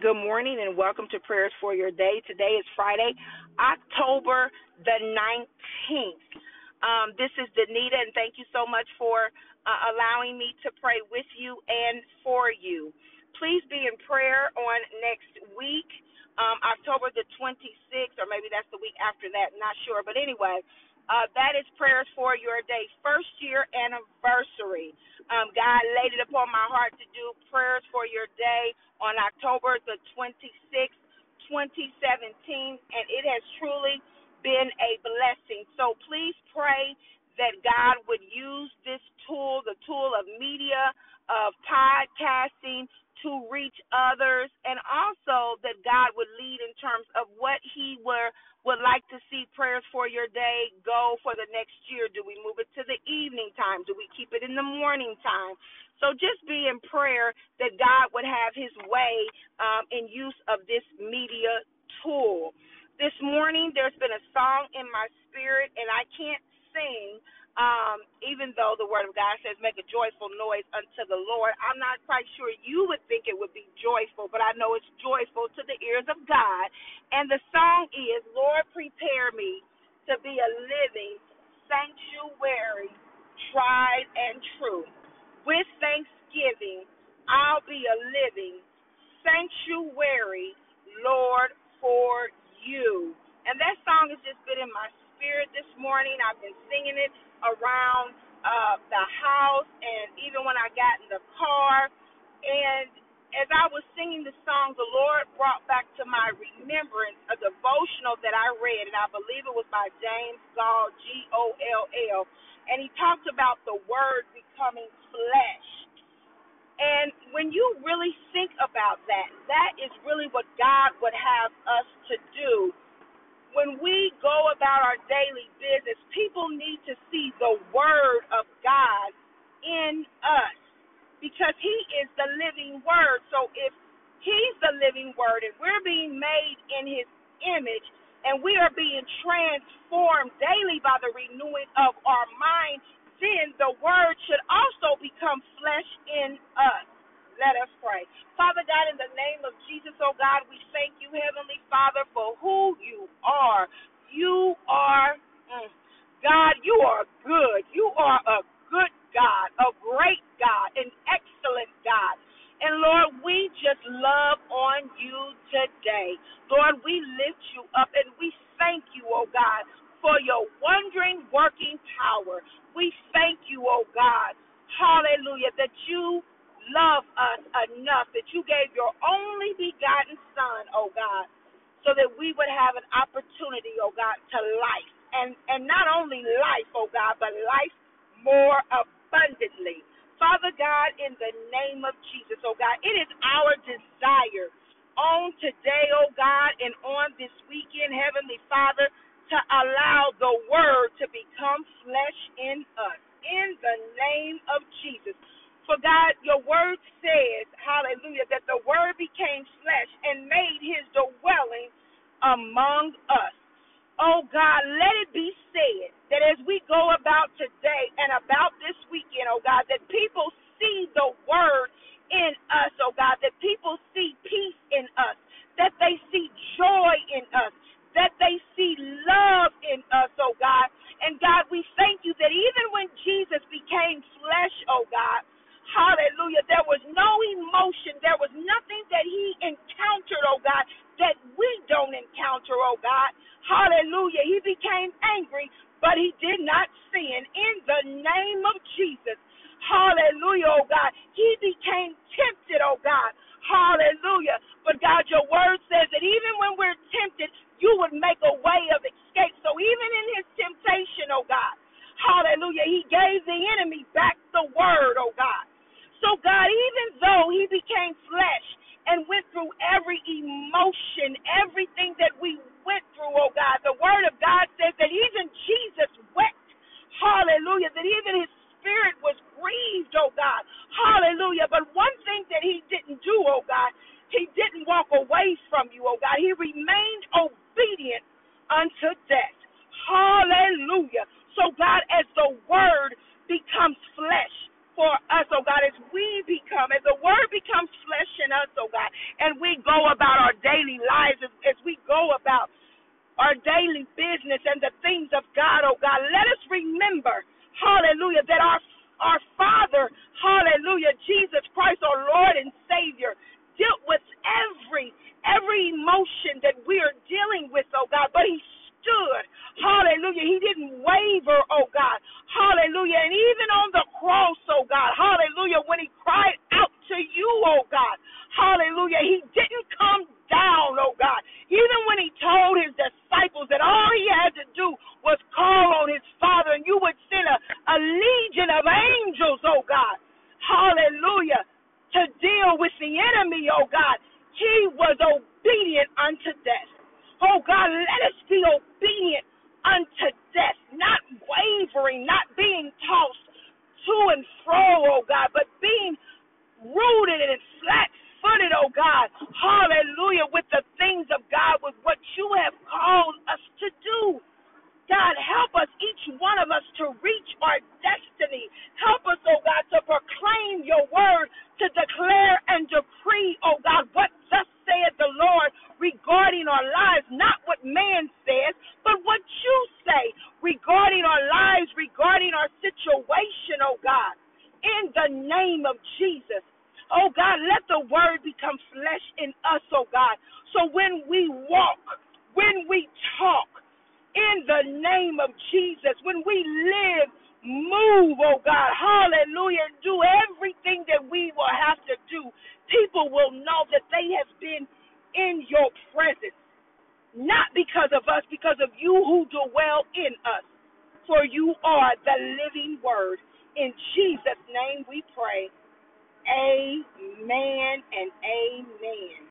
Good morning and welcome to Prayers for Your Day. Today is Friday, October the 19th. Um, this is Danita, and thank you so much for uh, allowing me to pray with you and for you. Please be in prayer on next week, um, October the 26th, or maybe that's the week after that, not sure. But anyway, uh, that is Prayers for Your Day, first year anniversary. Um, God laid it upon my heart to do prayers for your day on October the 26th, 2017, and it has truly been a blessing. So please pray that God would use this tool, the tool of media, of podcasting, to reach others, and also that God would lead in terms of what He were would like to see prayers for your day go for the next year? Do we move it to the evening time? Do we keep it in the morning time? So just be in prayer that God would have his way um, in use of this media tool. This morning, there's been a song in my spirit, and I can't sing um, even though the word of God says make a joyful noise unto the Lord, I'm not quite sure you would think it would be joyful, but I know it's joyful to the ears of God. And the song is, Lord, prepare me to be a living sanctuary, tried and true. With thanksgiving, I'll be a living sanctuary, Lord, for you. And that song has just been in my spirit this morning. I've been singing it around uh, the house and even when I got in the car. And as I was singing the song, the Lord brought back to my remembrance a devotional that I read, and I believe it was by James Goll, G O L L. And he talked about the word becoming flesh. And when you really think about that, that is really what God would have us to do when we go about our daily business, people need to see the word of God in us because he is the living word. So if he's the living word and we're being made in his image and we are being transformed daily by the renewing of our mind, then the word should also become flesh in us. Let us pray. Father God, in the name of Jesus, oh God, we thank you, Heavenly Father, for who you are. You are, mm, God, you are good. You are a good God, a great God, an excellent God. And Lord, we just love on you today. Lord, we lift you up and we thank you, oh God, for your wondering working power. We thank you, oh God, hallelujah, that you love us enough that you gave your only begotten Son, oh God, so that we would have an opportunity, oh God, to life. And and not only life, oh God, but life more abundantly. Father God, in the name of Jesus, oh God, it is our desire on today, oh God, and on this weekend, Heavenly Father, to allow the Word to become flesh in us. In the name of Jesus. For God, your word says, hallelujah, that the word became flesh and made his dwelling among us. Oh God, let it be said that as we go about today and about this weekend, oh God, that people see the word in us, oh God, that people see peace in us, that they see joy in us, that they see love in us, oh God. And God, we thank you that even when Jesus became flesh, oh God, Hallelujah. There was no emotion. There was nothing that he encountered, oh God, that we don't encounter, oh God. Hallelujah. He became angry, but he did not sin. In the name of Jesus. Hallelujah, oh God. He became tempted, oh God. Hallelujah. But God, your word says that even when we're tempted, you would make a way of escape. So even in his temptation, oh God, hallelujah, he gave the enemy back the word, oh God. God, even though he became flesh and went through every emotion, everything that we went through, oh God, the word of God says that even Jesus wept. Hallelujah. That even his spirit was grieved, oh God. Hallelujah. But one thing that he didn't do, oh God, he didn't walk away from you, oh God. He remained obedient unto death. Hallelujah. So, God, as the word becomes flesh, for us, oh God, as we become, as the word becomes flesh in us, oh God, and we we go about our daily lives, as, as we go about our daily business and the things of God, oh God, let us remember, hallelujah, that our our Father, hallelujah, Jesus Christ, our Lord and Savior, dealt with every every emotion that we are dealing with, oh God, but he stood. Hallelujah. He didn't waver, oh God. Hallelujah. And even on the cross, oh God. Hallelujah. When he cried out to you, oh God. Hallelujah. He didn't come down, oh God. Even when he told his disciples that all he had to do was call on his Father and you would send a, a legion of angels, oh God. Hallelujah. To deal with the enemy, oh God. He was obedient unto death. Oh God, let us be obedient unto death, not wavering, not being tossed to and fro, oh God, but being rooted and flat footed, oh God. Hallelujah, with the things of God, with what you have called us to do. God, help us, each one of us, to reach our destiny. Help us, oh God, to proclaim your word, to declare and decree, oh God, what thus saith the Lord regarding our lives, not what man says, but what you say regarding our lives, regarding our situation, oh God, in the name of Jesus. Oh God, let the word become flesh in us, oh God. So when we walk, when we talk, the name of Jesus, when we live, move, oh God, hallelujah, and do everything that we will have to do, people will know that they have been in your presence. Not because of us, because of you who dwell in us. For you are the living word. In Jesus' name we pray. Amen and amen.